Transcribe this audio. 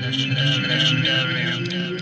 Legendary. Legendary.